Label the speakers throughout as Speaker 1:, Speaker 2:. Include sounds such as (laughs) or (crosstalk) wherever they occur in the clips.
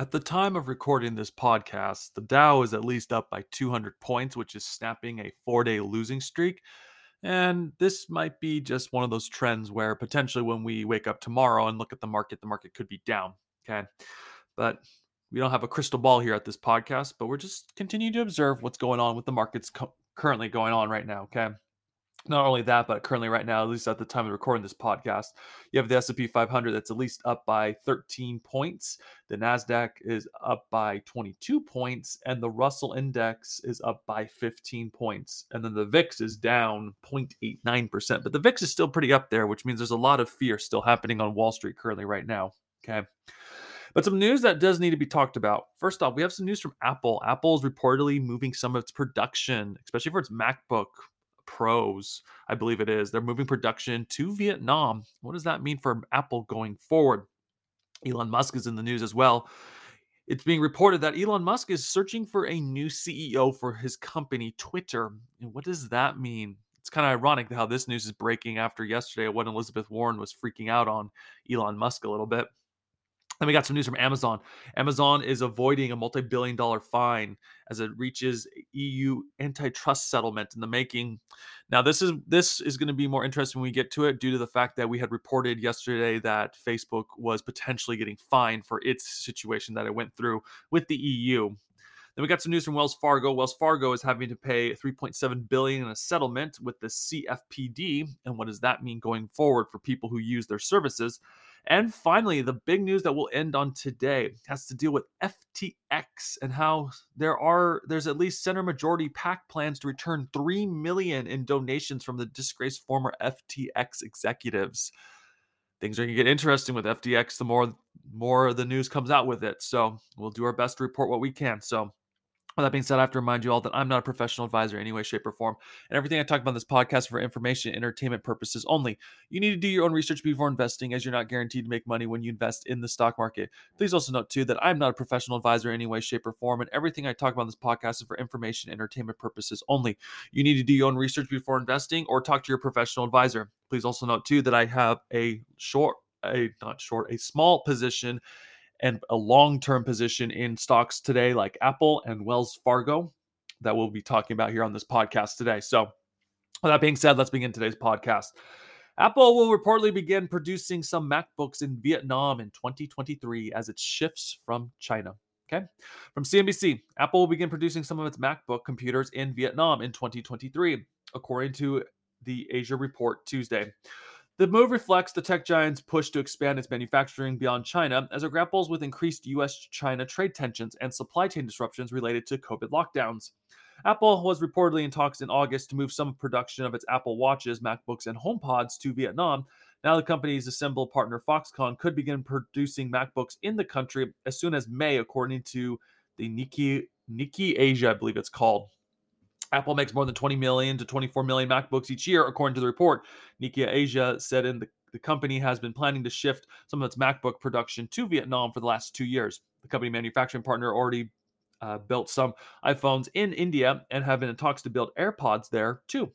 Speaker 1: At the time of recording this podcast, the Dow is at least up by 200 points, which is snapping a four day losing streak. And this might be just one of those trends where potentially when we wake up tomorrow and look at the market, the market could be down. Okay. But we don't have a crystal ball here at this podcast, but we're just continuing to observe what's going on with the markets co- currently going on right now. Okay not only that, but currently right now, at least at the time of recording this podcast, you have the S&P 500 that's at least up by 13 points. The Nasdaq is up by 22 points, and the Russell Index is up by 15 points. And then the VIX is down 0.89%, but the VIX is still pretty up there, which means there's a lot of fear still happening on Wall Street currently right now. Okay. But some news that does need to be talked about. First off, we have some news from Apple. Apple is reportedly moving some of its production, especially for its MacBook Pros, I believe it is. They're moving production to Vietnam. What does that mean for Apple going forward? Elon Musk is in the news as well. It's being reported that Elon Musk is searching for a new CEO for his company, Twitter. And what does that mean? It's kind of ironic how this news is breaking after yesterday when Elizabeth Warren was freaking out on Elon Musk a little bit. Then we got some news from Amazon. Amazon is avoiding a multi billion dollar fine as it reaches EU antitrust settlement in the making. Now, this is this is going to be more interesting when we get to it due to the fact that we had reported yesterday that Facebook was potentially getting fined for its situation that it went through with the EU. Then we got some news from Wells Fargo. Wells Fargo is having to pay 3.7 billion in a settlement with the CFPB, and what does that mean going forward for people who use their services? And finally, the big news that we'll end on today has to deal with FTX and how there are there's at least Senate majority PAC plans to return 3 million in donations from the disgraced former FTX executives. Things are going to get interesting with FTX the more more the news comes out with it. So, we'll do our best to report what we can. So, that being said, I have to remind you all that I'm not a professional advisor in any way, shape, or form. And everything I talk about in this podcast for information and entertainment purposes only. You need to do your own research before investing, as you're not guaranteed to make money when you invest in the stock market. Please also note, too, that I'm not a professional advisor in any way, shape, or form. And everything I talk about in this podcast is for information and entertainment purposes only. You need to do your own research before investing or talk to your professional advisor. Please also note, too, that I have a short, a not short, a small position and a long term position in stocks today, like Apple and Wells Fargo, that we'll be talking about here on this podcast today. So, with that being said, let's begin today's podcast. Apple will reportedly begin producing some MacBooks in Vietnam in 2023 as it shifts from China. Okay. From CNBC, Apple will begin producing some of its MacBook computers in Vietnam in 2023, according to the Asia Report Tuesday. The move reflects the tech giant's push to expand its manufacturing beyond China as it grapples with increased US China trade tensions and supply chain disruptions related to COVID lockdowns. Apple was reportedly in talks in August to move some production of its Apple Watches, MacBooks, and HomePods to Vietnam. Now, the company's assembled partner Foxconn could begin producing MacBooks in the country as soon as May, according to the Nikkei, Nikkei Asia, I believe it's called. Apple makes more than 20 million to 24 million MacBooks each year, according to the report. Nikkei Asia said in the, the company has been planning to shift some of its MacBook production to Vietnam for the last two years. The company manufacturing partner already uh, built some iPhones in India and have been in talks to build AirPods there too.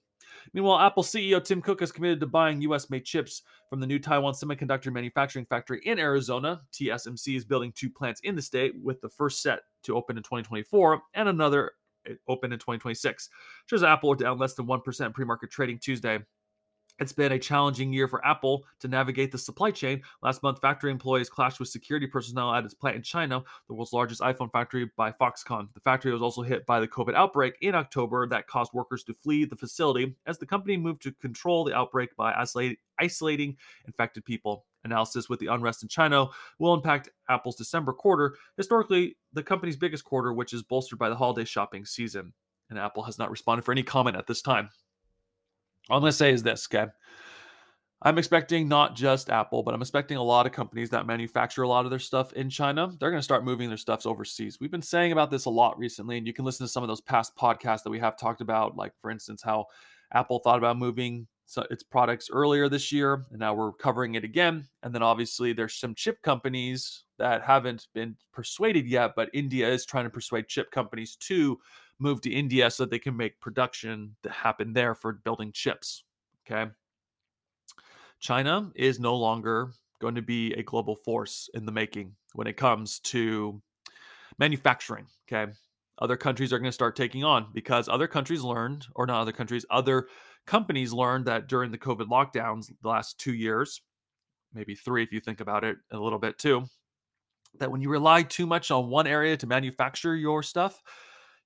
Speaker 1: Meanwhile, Apple CEO Tim Cook has committed to buying US made chips from the new Taiwan semiconductor manufacturing factory in Arizona. TSMC is building two plants in the state, with the first set to open in 2024 and another Uh, open in 2026. Shares Apple down less than 1% pre-market trading Tuesday. It's been a challenging year for Apple to navigate the supply chain. Last month, factory employees clashed with security personnel at its plant in China, the world's largest iPhone factory by Foxconn. The factory was also hit by the COVID outbreak in October that caused workers to flee the facility as the company moved to control the outbreak by isolating infected people analysis with the unrest in China will impact Apple's December quarter, historically the company's biggest quarter, which is bolstered by the holiday shopping season. And Apple has not responded for any comment at this time. All I'm going to say is this, okay? I'm expecting not just Apple, but I'm expecting a lot of companies that manufacture a lot of their stuff in China. They're going to start moving their stuffs overseas. We've been saying about this a lot recently, and you can listen to some of those past podcasts that we have talked about, like, for instance, how Apple thought about moving its products earlier this year, and now we're covering it again. And then obviously, there's some chip companies that haven't been persuaded yet, but India is trying to persuade chip companies to move to India so that they can make production to happen there for building chips. Okay. China is no longer going to be a global force in the making when it comes to manufacturing. Okay. Other countries are going to start taking on because other countries learned, or not other countries, other companies learned that during the COVID lockdowns the last two years, maybe three if you think about it a little bit too, that when you rely too much on one area to manufacture your stuff,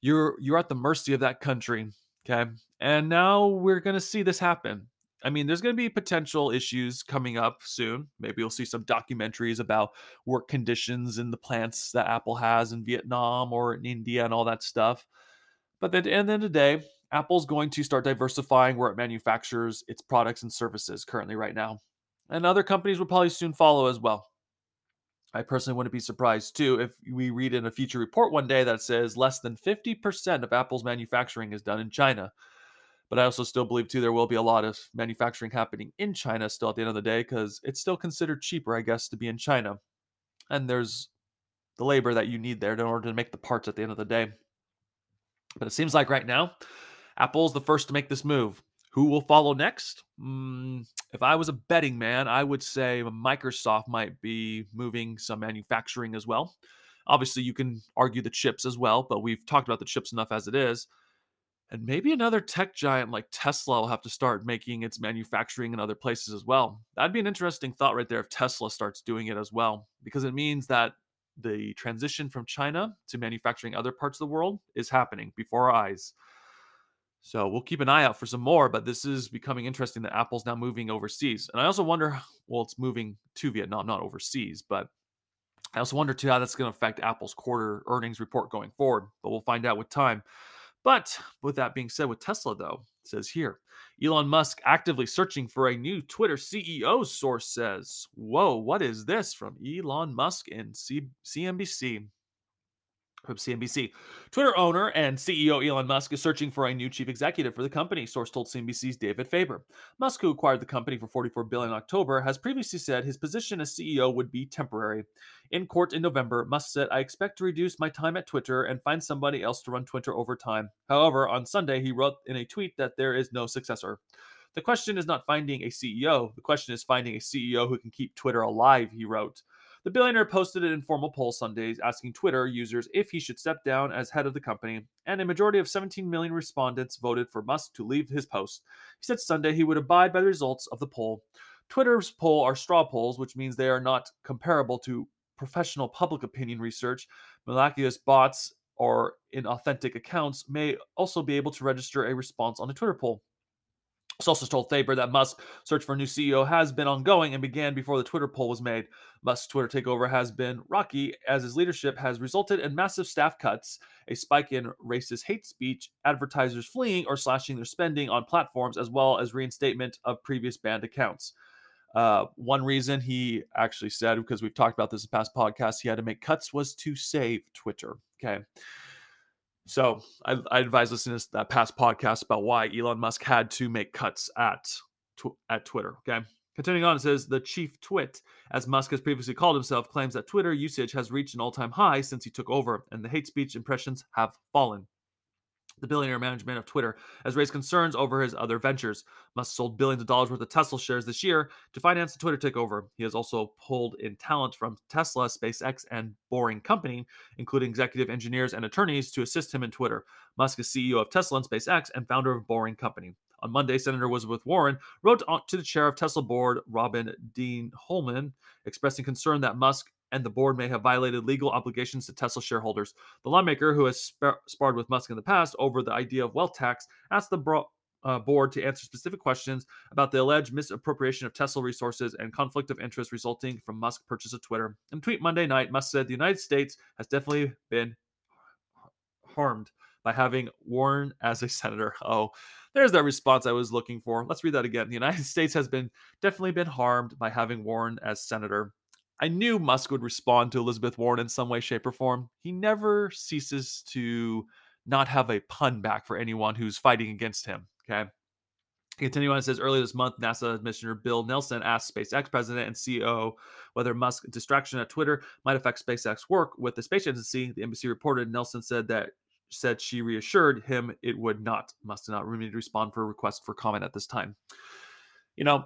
Speaker 1: you're you're at the mercy of that country. Okay. And now we're gonna see this happen. I mean, there's going to be potential issues coming up soon. Maybe you'll see some documentaries about work conditions in the plants that Apple has in Vietnam or in India and all that stuff. But at the end of the day, Apple's going to start diversifying where it manufactures its products and services currently right now. And other companies will probably soon follow as well. I personally wouldn't be surprised too if we read in a future report one day that says less than 50% of Apple's manufacturing is done in China. But I also still believe too there will be a lot of manufacturing happening in China still at the end of the day because it's still considered cheaper, I guess, to be in China. And there's the labor that you need there in order to make the parts at the end of the day. But it seems like right now, Apple's the first to make this move. Who will follow next? Mm, if I was a betting man, I would say Microsoft might be moving some manufacturing as well. Obviously, you can argue the chips as well, but we've talked about the chips enough as it is. And maybe another tech giant like Tesla will have to start making its manufacturing in other places as well. That'd be an interesting thought right there if Tesla starts doing it as well, because it means that the transition from China to manufacturing other parts of the world is happening before our eyes. So we'll keep an eye out for some more, but this is becoming interesting that Apple's now moving overseas. And I also wonder, (sighs) well, it's moving to Vietnam, not overseas, but I also wonder too how that's going to affect Apple's quarter earnings report going forward, but we'll find out with time. But with that being said, with Tesla, though, says here Elon Musk actively searching for a new Twitter CEO, source says. Whoa, what is this from Elon Musk and C- CNBC? From CNBC. Twitter owner and CEO Elon Musk is searching for a new chief executive for the company, source told CNBC's David Faber. Musk, who acquired the company for 44 billion in October, has previously said his position as CEO would be temporary. In court in November, Musk said, "I expect to reduce my time at Twitter and find somebody else to run Twitter over time." However, on Sunday, he wrote in a tweet that there is no successor. The question is not finding a CEO. The question is finding a CEO who can keep Twitter alive, he wrote. The billionaire posted an informal poll Sundays asking Twitter users if he should step down as head of the company, and a majority of 17 million respondents voted for Musk to leave his post. He said Sunday he would abide by the results of the poll. Twitter's poll are straw polls, which means they are not comparable to professional public opinion research. Malicious bots or inauthentic accounts may also be able to register a response on a Twitter poll. Sources told Faber that Musk's search for a new CEO has been ongoing and began before the Twitter poll was made. Musk's Twitter takeover has been rocky as his leadership has resulted in massive staff cuts, a spike in racist hate speech, advertisers fleeing or slashing their spending on platforms, as well as reinstatement of previous banned accounts. Uh, one reason he actually said, because we've talked about this in past podcasts, he had to make cuts was to save Twitter. Okay. So I, I advise listeners to that past podcast about why Elon Musk had to make cuts at tw- at Twitter. Okay. Continuing on, it says the chief twit, as Musk has previously called himself, claims that Twitter usage has reached an all-time high since he took over, and the hate speech impressions have fallen. The billionaire management of Twitter has raised concerns over his other ventures. Musk sold billions of dollars worth of Tesla shares this year to finance the Twitter takeover. He has also pulled in talent from Tesla, SpaceX, and Boring Company, including executive engineers and attorneys, to assist him in Twitter. Musk is CEO of Tesla and SpaceX and founder of Boring Company. On Monday, Senator Elizabeth Warren wrote to the chair of Tesla board, Robin Dean Holman, expressing concern that Musk and the board may have violated legal obligations to Tesla shareholders. The lawmaker, who has spar- sparred with Musk in the past over the idea of wealth tax, asked the bro- uh, board to answer specific questions about the alleged misappropriation of Tesla resources and conflict of interest resulting from Musk's purchase of Twitter. In tweet Monday night, Musk said the United States has definitely been harmed by having Warren as a senator. (laughs) Oh, there's that response I was looking for. Let's read that again. The United States has been definitely been harmed by having Warren as senator. I knew Musk would respond to Elizabeth Warren in some way, shape, or form. He never ceases to not have a pun back for anyone who's fighting against him. Okay. Continuing on, it says earlier this month, NASA Commissioner Bill Nelson asked SpaceX president and CEO whether Musk's distraction at Twitter might affect SpaceX work with the space agency. The NBC reported Nelson said that said she reassured him it would not. Musk did not respond for a request for comment at this time. You know,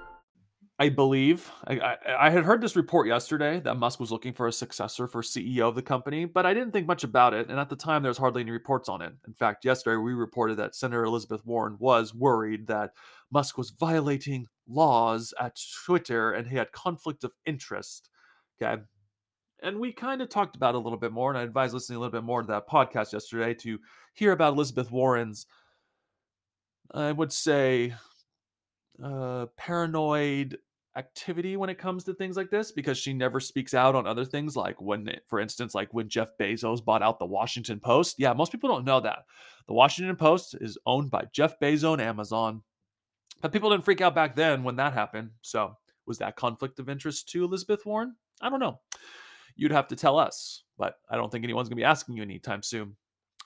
Speaker 1: I believe I, I, I, had heard this report yesterday that Musk was looking for a successor for CEO of the company, but I didn't think much about it. And at the time, there was hardly any reports on it. In fact, yesterday we reported that Senator Elizabeth Warren was worried that Musk was violating laws at Twitter and he had conflict of interest. Okay. And we kind of talked about it a little bit more, and I advise listening a little bit more to that podcast yesterday to hear about Elizabeth Warren's, I would say, uh, paranoid activity when it comes to things like this because she never speaks out on other things like when for instance like when Jeff Bezos bought out the Washington Post. Yeah, most people don't know that. The Washington Post is owned by Jeff Bezos and Amazon. But people didn't freak out back then when that happened. So, was that conflict of interest to Elizabeth Warren? I don't know. You'd have to tell us, but I don't think anyone's going to be asking you anytime soon.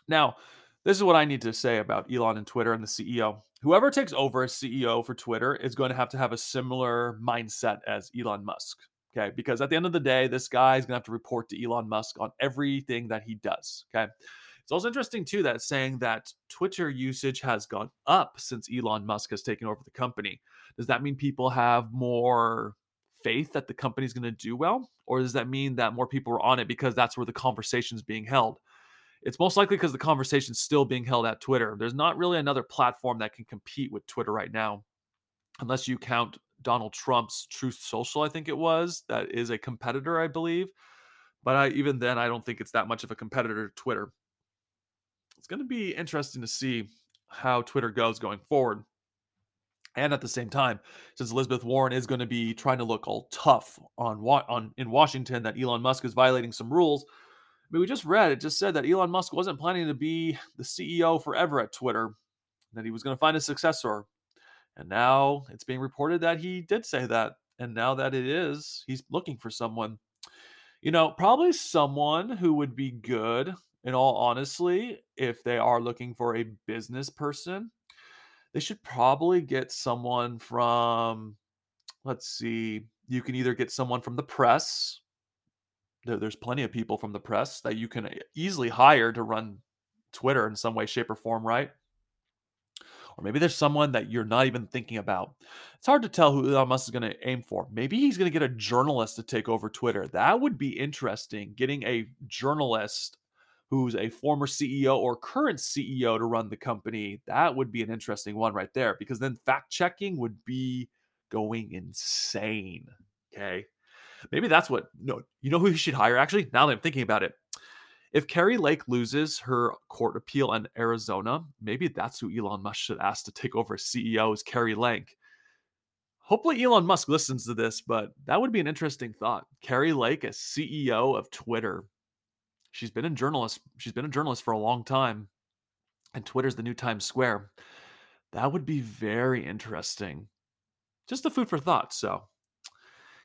Speaker 1: Now, this is what I need to say about Elon and Twitter and the CEO. Whoever takes over as CEO for Twitter is going to have to have a similar mindset as Elon Musk. Okay. Because at the end of the day, this guy is going to have to report to Elon Musk on everything that he does. Okay. It's also interesting, too, that saying that Twitter usage has gone up since Elon Musk has taken over the company. Does that mean people have more faith that the company is going to do well? Or does that mean that more people are on it because that's where the conversation is being held? It's most likely because the conversation's still being held at Twitter. There's not really another platform that can compete with Twitter right now, unless you count Donald Trump's Truth Social, I think it was, that is a competitor, I believe. But I, even then, I don't think it's that much of a competitor to Twitter. It's going to be interesting to see how Twitter goes going forward. And at the same time, since Elizabeth Warren is going to be trying to look all tough on on in Washington that Elon Musk is violating some rules, I mean, we just read it just said that Elon Musk wasn't planning to be the CEO forever at Twitter, that he was going to find a successor. And now it's being reported that he did say that. And now that it is, he's looking for someone. You know, probably someone who would be good, in all honestly, if they are looking for a business person. They should probably get someone from, let's see, you can either get someone from the press, there, there's plenty of people from the press that you can eh, easily hire to run Twitter in some way, shape, or form, right? Or maybe there's someone that you're not even thinking about. It's hard to tell who Elon Musk is going to aim for. Maybe he's going to get a journalist to take over Twitter. That would be interesting. Getting a journalist who's a former CEO or current CEO to run the company. That would be an interesting one right there because then fact checking would be going insane. Okay. Maybe that's what. No, you know who he should hire actually. Now that I'm thinking about it, if Kari Lake loses her court appeal in Arizona, maybe that's who Elon Musk should ask to take over CEO is Kari Lake. Hopefully Elon Musk listens to this, but that would be an interesting thought. Kari Lake as CEO of Twitter. She's been a journalist. She's been a journalist for a long time, and Twitter's the new Times Square. That would be very interesting. Just a food for thought. So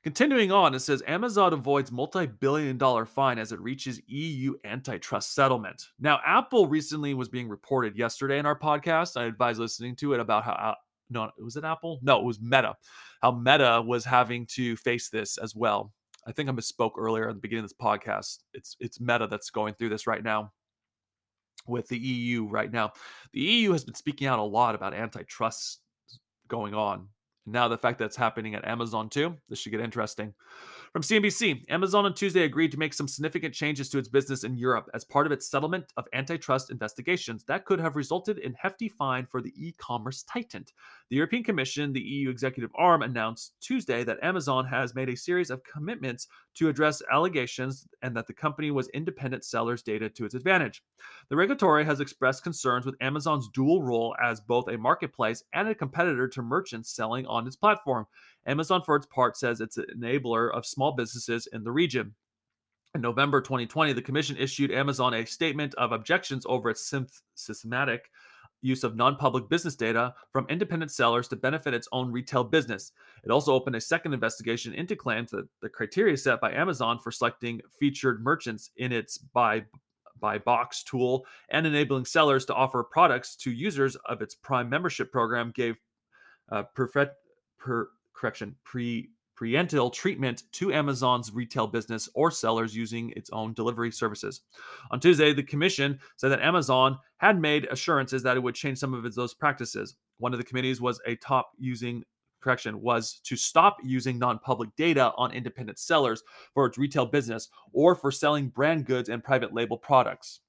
Speaker 1: Continuing on, it says Amazon avoids multi billion dollar fine as it reaches EU antitrust settlement. Now, Apple recently was being reported yesterday in our podcast. I advise listening to it about how, no, was it Apple? No, it was Meta. How Meta was having to face this as well. I think I misspoke earlier at the beginning of this podcast. It's it's Meta that's going through this right now with the EU right now. The EU has been speaking out a lot about antitrust going on now the fact that's happening at Amazon too, this should get interesting. From CNBC, Amazon on Tuesday agreed to make some significant changes to its business in Europe as part of its settlement of antitrust investigations that could have resulted in hefty fine for the e-commerce titan. The European Commission, the EU executive arm, announced Tuesday that Amazon has made a series of commitments to address allegations and that the company was independent sellers' data to its advantage. The regulatory has expressed concerns with Amazon's dual role as both a marketplace and a competitor to merchants selling on its platform. Amazon, for its part, says it's an enabler of small businesses in the region. In November 2020, the Commission issued Amazon a statement of objections over its systematic use of non public business data from independent sellers to benefit its own retail business. It also opened a second investigation into claims that the criteria set by Amazon for selecting featured merchants in its buy box tool and enabling sellers to offer products to users of its Prime membership program gave uh, perfect, per, correction pre prenatal treatment to Amazon's retail business or sellers using its own delivery services. On Tuesday, the commission said that Amazon had made assurances that it would change some of its, those practices. One of the committees was a top using correction was to stop using non-public data on independent sellers for its retail business or for selling brand goods and private label products.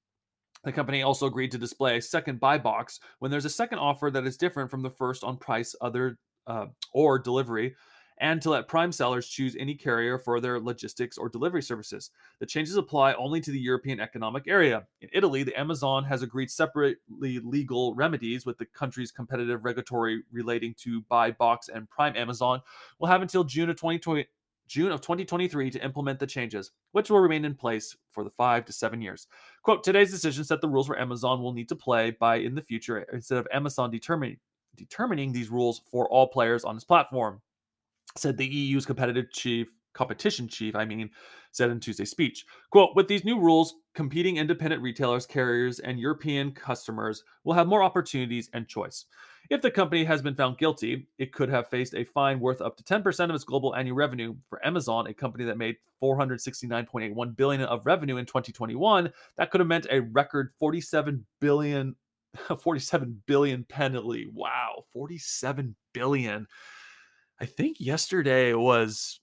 Speaker 1: The company also agreed to display a second buy box when there's a second offer that is different from the first on price other uh, or delivery and to let prime sellers choose any carrier for their logistics or delivery services. The changes apply only to the European Economic Area. In Italy, the Amazon has agreed separately legal remedies with the country's competitive regulatory relating to buy box and prime Amazon will have until June of 2020 June of 2023 to implement the changes, which will remain in place for the five to seven years. Quote, today's decision set the rules for Amazon will need to play by in the future instead of Amazon determining determining these rules for all players on this platform said the EU's competitive chief competition chief, I mean, said in Tuesday's speech. Quote, with these new rules, competing independent retailers, carriers, and European customers will have more opportunities and choice. If the company has been found guilty, it could have faced a fine worth up to 10% of its global annual revenue. For Amazon, a company that made 469.81 billion of revenue in 2021, that could have meant a record 47 billion (laughs) 47 billion penalty. Wow, 47 billion. I think yesterday was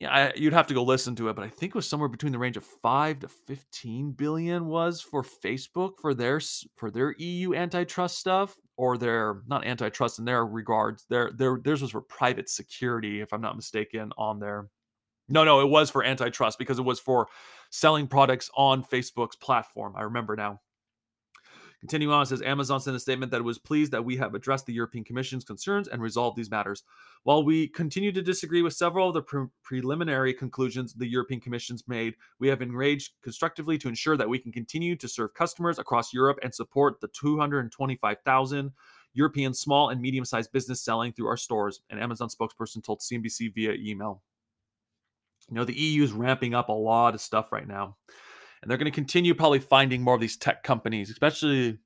Speaker 1: yeah, I, you'd have to go listen to it, but I think it was somewhere between the range of five to fifteen billion was for Facebook for their for their EU antitrust stuff or their not antitrust in their regards. Their their theirs was for private security, if I'm not mistaken, on there. No, no, it was for antitrust because it was for selling products on Facebook's platform. I remember now. Continuing on, says Amazon sent a statement that it was pleased that we have addressed the European Commission's concerns and resolved these matters. While we continue to disagree with several of the pre- preliminary conclusions the European Commission's made, we have engaged constructively to ensure that we can continue to serve customers across Europe and support the 225,000 European small and medium sized business selling through our stores, an Amazon spokesperson told CNBC via email. You know, the EU is ramping up a lot of stuff right now and they're going to continue probably finding more of these tech companies, especially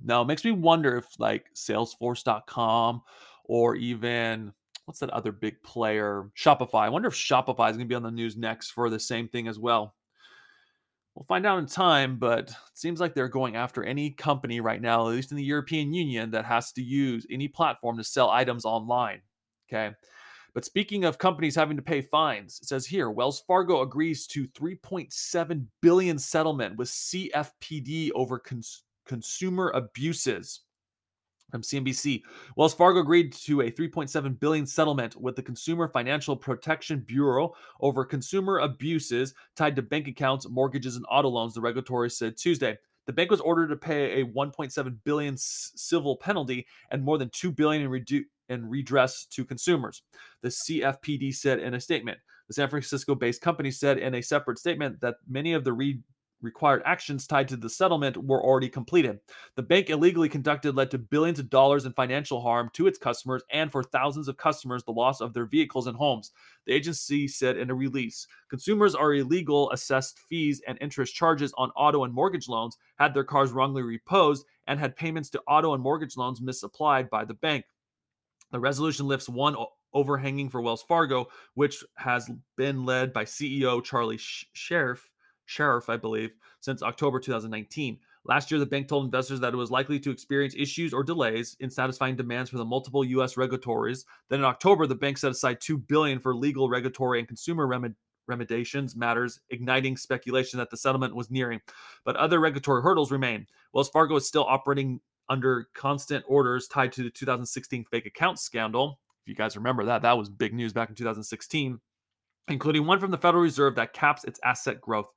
Speaker 1: now. It makes me wonder if like Salesforce.com or even what's that other big player, Shopify. I wonder if Shopify is going to be on the news next for the same thing as well. We'll find out in time, but it seems like they're going after any company right now, at least in the European Union, that has to use any platform to sell items online. Okay. But speaking of companies having to pay fines, it says here Wells Fargo agrees to 3.7 billion settlement with CFPB over cons- consumer abuses. From CNBC, Wells Fargo agreed to a 3.7 billion settlement with the Consumer Financial Protection Bureau over consumer abuses tied to bank accounts, mortgages, and auto loans. The regulatory said Tuesday. The bank was ordered to pay a 1.7 billion civil penalty and more than 2 billion in redu- and redress to consumers. The CFPB said in a statement. The San Francisco based company said in a separate statement that many of the re- required actions tied to the settlement were already completed. The bank illegally conducted led to billions of dollars in financial harm to its customers and for thousands of customers the loss of their vehicles and homes. The agency said in a release, consumers are illegal assessed fees and interest charges on auto and mortgage loans had their cars wrongly reposed and had payments to auto and mortgage loans misapplied by the bank. The resolution lifts one overhanging for Wells Fargo, which has been led by CEO Charlie Sheriff, Sheriff, I believe, since October 2019. Last year, the bank told investors that it was likely to experience issues or delays in satisfying demands from the multiple U.S. regulators. Then in October, the bank set aside two billion for legal, regulatory, and consumer remediations matters, igniting speculation that the settlement was nearing. But other regulatory hurdles remain. Wells Fargo is still operating under constant orders tied to the 2016 fake account scandal. If you guys remember that, that was big news back in 2016 including one from the Federal Reserve that caps its asset growth.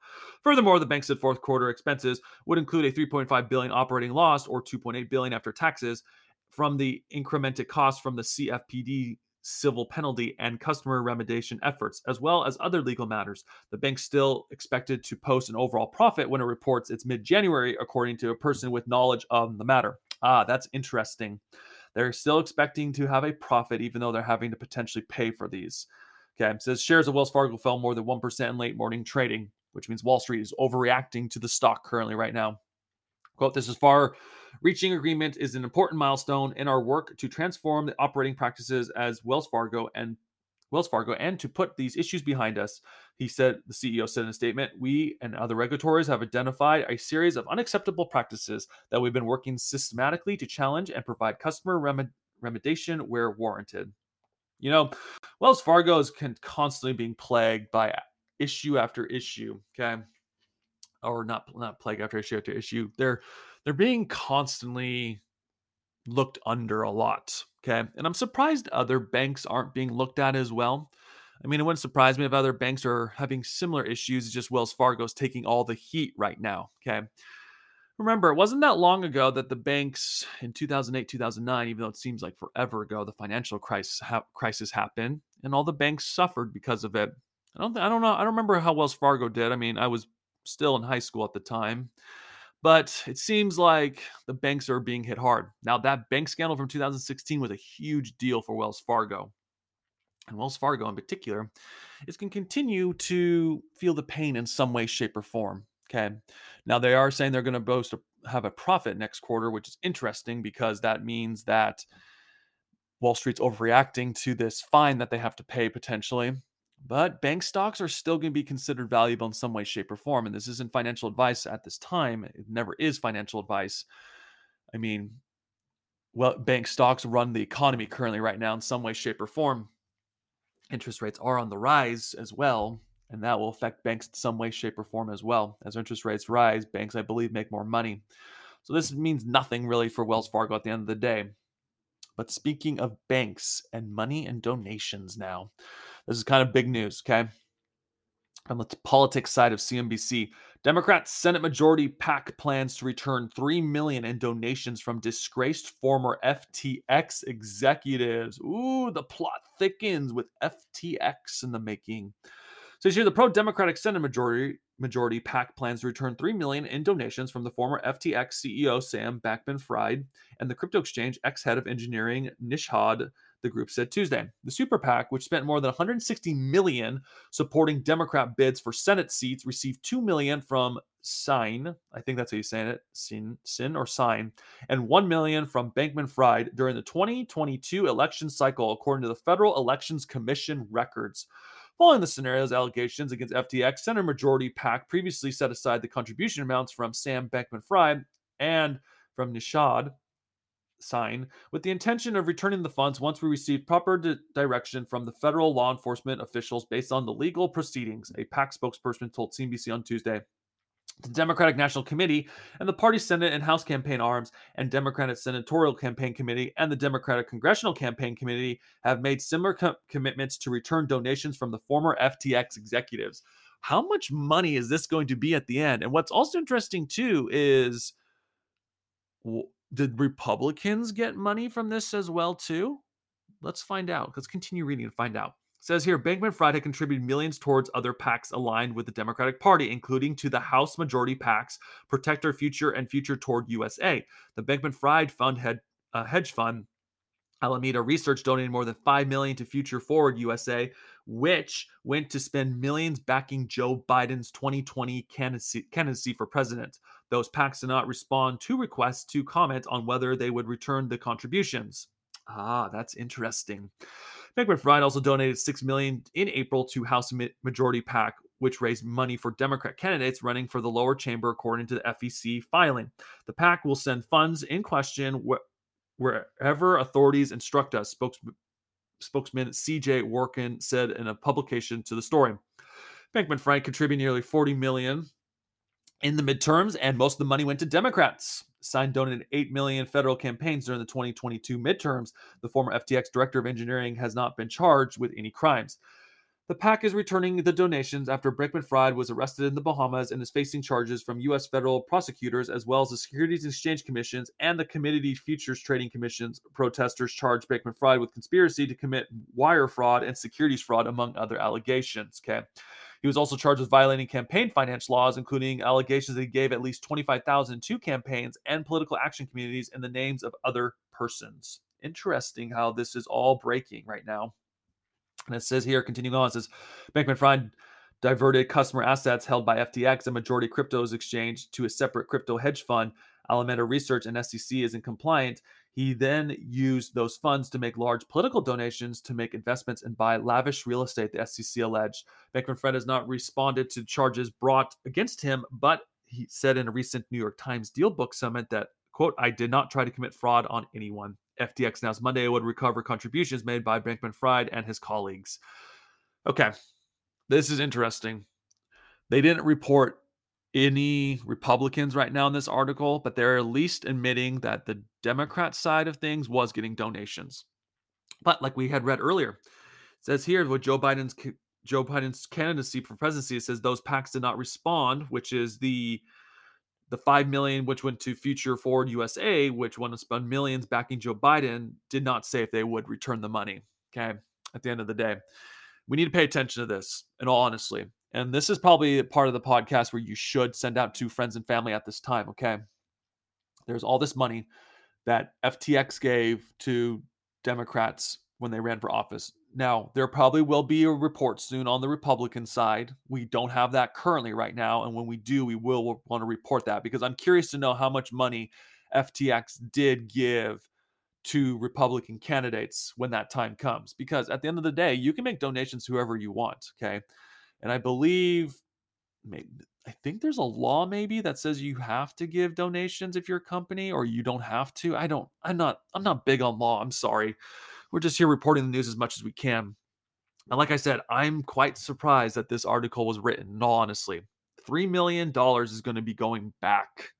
Speaker 1: Furthermore, the bank said fourth quarter expenses would include a 3.5 billion operating loss or 2.8 billion after taxes from the incremented costs from the CFPB civil penalty and customer remediation efforts, as well as other legal matters. The bank still expected to post an overall profit when it reports its mid January, according to a person with knowledge of the matter. Ah, that's interesting. They're still expecting to have a profit, even though they're having to potentially pay for these. Okay, says shares of Wells Fargo fell more than 1% in late morning trading, which means Wall Street is overreacting to the stock currently right now. Quote, this is far reaching agreement is an important milestone in our work to transform the operating practices as Wells Fargo and Wells Fargo and to put these issues behind us. He said, the CEO said in a statement, we and other regulators have identified a series of unacceptable practices that we've been working systematically to challenge and provide customer remediation where warranted. You know, Wells Fargo is constantly being plagued by issue after issue. Okay, or not not plague after issue after issue. They're they're being constantly looked under a lot. Okay, and I'm surprised other banks aren't being looked at as well. I mean, it wouldn't surprise me if other banks are having similar issues. It's just Wells Fargo's taking all the heat right now. Okay. Remember, it wasn't that long ago that the banks in 2008, 2009, even though it seems like forever ago, the financial crisis ha- crisis happened, and all the banks suffered because of it. I don't, th- I don't know, I don't remember how Wells Fargo did. I mean, I was still in high school at the time, but it seems like the banks are being hit hard. Now, that bank scandal from 2016 was a huge deal for Wells Fargo, and Wells Fargo in particular, is going to continue to feel the pain in some way, shape, or form. Okay. Now they are saying they're going to boast have a profit next quarter, which is interesting because that means that Wall Street's overreacting to this fine that they have to pay potentially. But bank stocks are still going to be considered valuable in some way, shape, or form. And this isn't financial advice at this time. It never is financial advice. I mean, well, bank stocks run the economy currently right now in some way, shape, or form. Interest rates are on the rise as well and that will affect banks in some way, shape, or form as well. As interest rates rise, banks, I believe, make more money. So this means nothing really for Wells Fargo at the end of the day. But speaking of banks and money and donations now, this is kind of big news, okay? On the politics side of CNBC, Democrat Senate Majority PAC plans to return 3 million in donations from disgraced former FTX executives. Ooh, the plot thickens with FTX in the making. Says here the pro-democratic Senate majority majority PAC plans to return three million in donations from the former FTX CEO Sam Bankman-Fried and the crypto exchange ex-head of engineering Nishad. The group said Tuesday. The super PAC, which spent more than 160 million supporting Democrat bids for Senate seats, received two million from Sign. I think that's how you say it. Sin, Sin or Sign, and one million from Bankman-Fried during the 2022 election cycle, according to the Federal Elections Commission records. Following the scenarios allegations against FTX, Senate Majority PAC previously set aside the contribution amounts from Sam Bankman Fried and from Nishad Sign with the intention of returning the funds once we receive proper di- direction from the federal law enforcement officials based on the legal proceedings, a PAC spokesperson told CNBC on Tuesday the Democratic National Committee and the party's Senate and House campaign arms and Democratic Senatorial Campaign Committee and the Democratic Congressional Campaign Committee have made similar co- commitments to return donations from the former FTX executives. How much money is this going to be at the end? And what's also interesting too is did Republicans get money from this as well too? Let's find out. Let's continue reading and find out says here Bankman Fried had contributed millions towards other PACs aligned with the Democratic Party, including to the House Majority PACs Protect Our Future and Future Forward USA. The Bankman Fried Fund had a hedge fund Alameda Research donated more than 5 million to Future Forward USA, which went to spend millions backing Joe Biden's 2020 candidacy, candidacy for president. Those PACs did not respond to requests to comment on whether they would return the contributions. Ah, that's interesting. Beckman Fried also donated six million in April to House Majority PAC which raised money for Democrat candidates running for the lower chamber, according to the FEC filing. The PAC will send funds in question wherever authorities instruct us, spokesman, spokesman CJ Warnke said in a publication to the story. Bankman Frank contributed nearly 40 million in the midterms, and most of the money went to Democrats. Signed donated 8 million federal campaigns during the 2022 midterms. The former FTX director of engineering has not been charged with any crimes. The PAC is returning the donations after Brinkman Fried was arrested in the Bahamas and is facing charges from U.S. federal prosecutors as well as the Securities and Exchange Commissions and the Commodity Futures Trading Commission's protesters charged Brinkman Fried with conspiracy to commit wire fraud and securities fraud, among other allegations. Okay. He was also charged with violating campaign finance laws, including allegations that he gave at least 25,000 to campaigns and political action communities in the names of other persons. Interesting how this is all breaking right now. And it says here, continuing on, it says Bankman Fried diverted customer assets held by FTX, a majority cryptos exchange, to a separate crypto hedge fund. Alameda Research and SEC isn't compliant. He then used those funds to make large political donations to make investments and buy lavish real estate, the SEC alleged. Bankman Fried has not responded to charges brought against him, but he said in a recent New York Times DealBook Summit that, quote, I did not try to commit fraud on anyone. FTX announced Monday would recover contributions made by Bankman Fried and his colleagues. Okay, this is interesting. They didn't report any Republicans right now in this article, but they're at least admitting that the Democrat side of things was getting donations. But like we had read earlier, says here with Joe Biden's Joe Biden's candidacy for presidency, it says those PACs did not respond, which is the the five million which went to Future Forward USA, which wanted to spend millions backing Joe Biden, did not say if they would return the money. Okay, at the end of the day, we need to pay attention to this. In all and this is probably part of the podcast where you should send out to friends and family at this time. Okay. There's all this money that FTX gave to Democrats when they ran for office. Now, there probably will be a report soon on the Republican side. We don't have that currently right now. And when we do, we will want to report that because I'm curious to know how much money FTX did give to Republican candidates when that time comes. Because at the end of the day, you can make donations whoever you want. Okay. And I believe, maybe, I think there's a law maybe that says you have to give donations if you're a company or you don't have to. I don't, I'm not, I'm not big on law. I'm sorry. We're just here reporting the news as much as we can. And like I said, I'm quite surprised that this article was written, no, honestly. $3 million is going to be going back.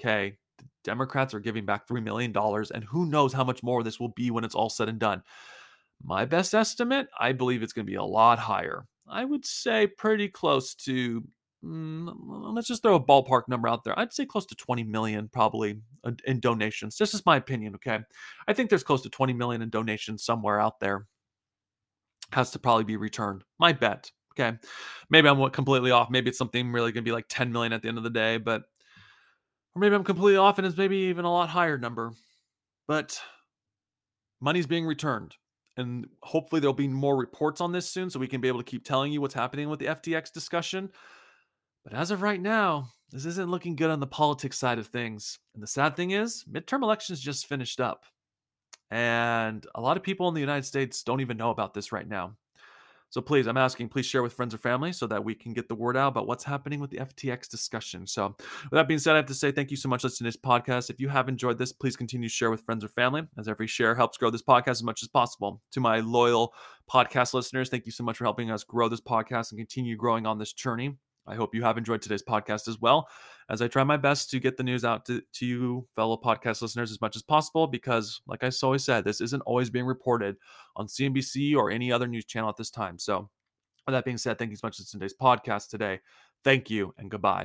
Speaker 1: Okay. The Democrats are giving back $3 million, and who knows how much more this will be when it's all said and done. My best estimate, I believe it's going to be a lot higher. I would say pretty close to Mm, let's just throw a ballpark number out there. I'd say close to 20 million probably in donations. This is my opinion, okay? I think there's close to 20 million in donations somewhere out there. Has to probably be returned. My bet, okay? Maybe I'm completely off. Maybe it's something really going to be like 10 million at the end of the day, but or maybe I'm completely off and it's maybe even a lot higher number. But money's being returned and hopefully there'll be more reports on this soon so we can be able to keep telling you what's happening with the FTX discussion. But as of right now, this isn't looking good on the politics side of things. And the sad thing is, midterm elections just finished up. And a lot of people in the United States don't even know about this right now. So please, I'm asking, please share with friends or family so that we can get the word out about what's happening with the FTX discussion. So, with that being said, I have to say thank you so much for listening to this podcast. If you have enjoyed this, please continue to share with friends or family, as every share helps grow this podcast as much as possible. To my loyal podcast listeners, thank you so much for helping us grow this podcast and continue growing on this journey. I hope you have enjoyed today's podcast as well, as I try my best to get the news out to, to you, fellow podcast listeners, as much as possible, because, like I always said, this isn't always being reported on CNBC or any other news channel at this time. So, with that being said, thank you so much for today's podcast today. Thank you and goodbye.